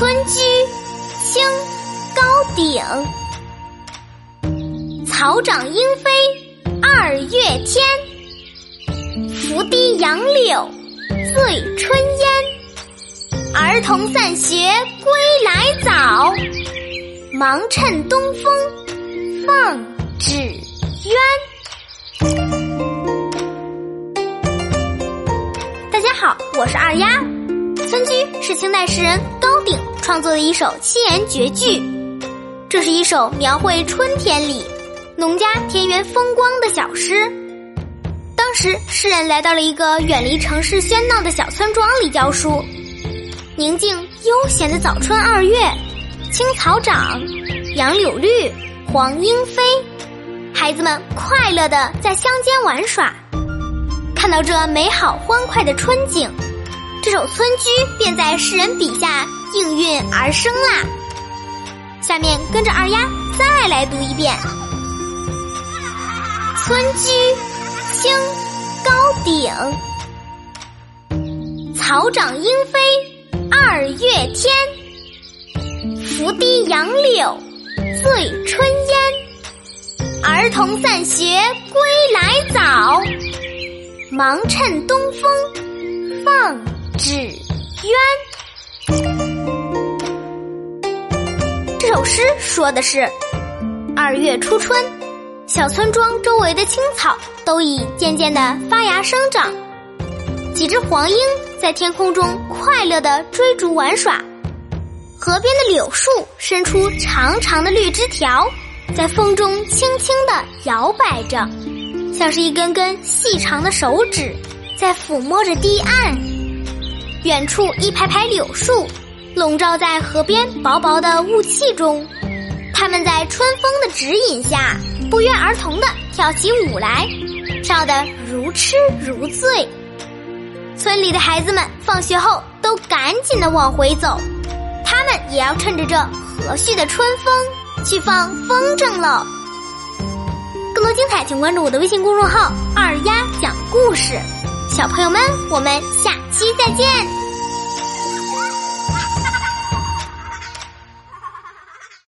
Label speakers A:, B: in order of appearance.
A: 村居，清，高鼎。草长莺飞二月天，拂堤杨柳醉春烟。儿童散学归来早，忙趁东风放纸鸢。大家好，我是二丫。《村居》是清代诗人创作的一首七言绝句，这是一首描绘春天里。农家田园风光的小诗。当时，诗人来到了一个远离城市喧闹的小村庄里教书。宁静悠闲的早春二月，青草长，杨柳绿，黄莺飞，孩子们快乐的在乡间玩耍。看到这美好欢快的春景，这首村居便在诗人笔下应运而生啦。下面跟着二丫再来读一遍。村居，清，高鼎。草长莺飞二月天，拂堤杨柳醉春烟。儿童散学归来早，忙趁东风放纸鸢。这首诗说的是二月初春。小村庄周围的青草都已渐渐的发芽生长，几只黄莺在天空中快乐的追逐玩耍，河边的柳树伸出长长的绿枝条，在风中轻轻的摇摆着，像是一根根细长的手指在抚摸着堤岸。远处一排排柳树笼罩在河边薄薄的雾气中。他们在春风的指引下，不约而同的跳起舞来，跳得如痴如醉。村里的孩子们放学后都赶紧的往回走，他们也要趁着这和煦的春风去放风筝喽。更多精彩，请关注我的微信公众号“二丫讲故事”。小朋友们，我们下期再见。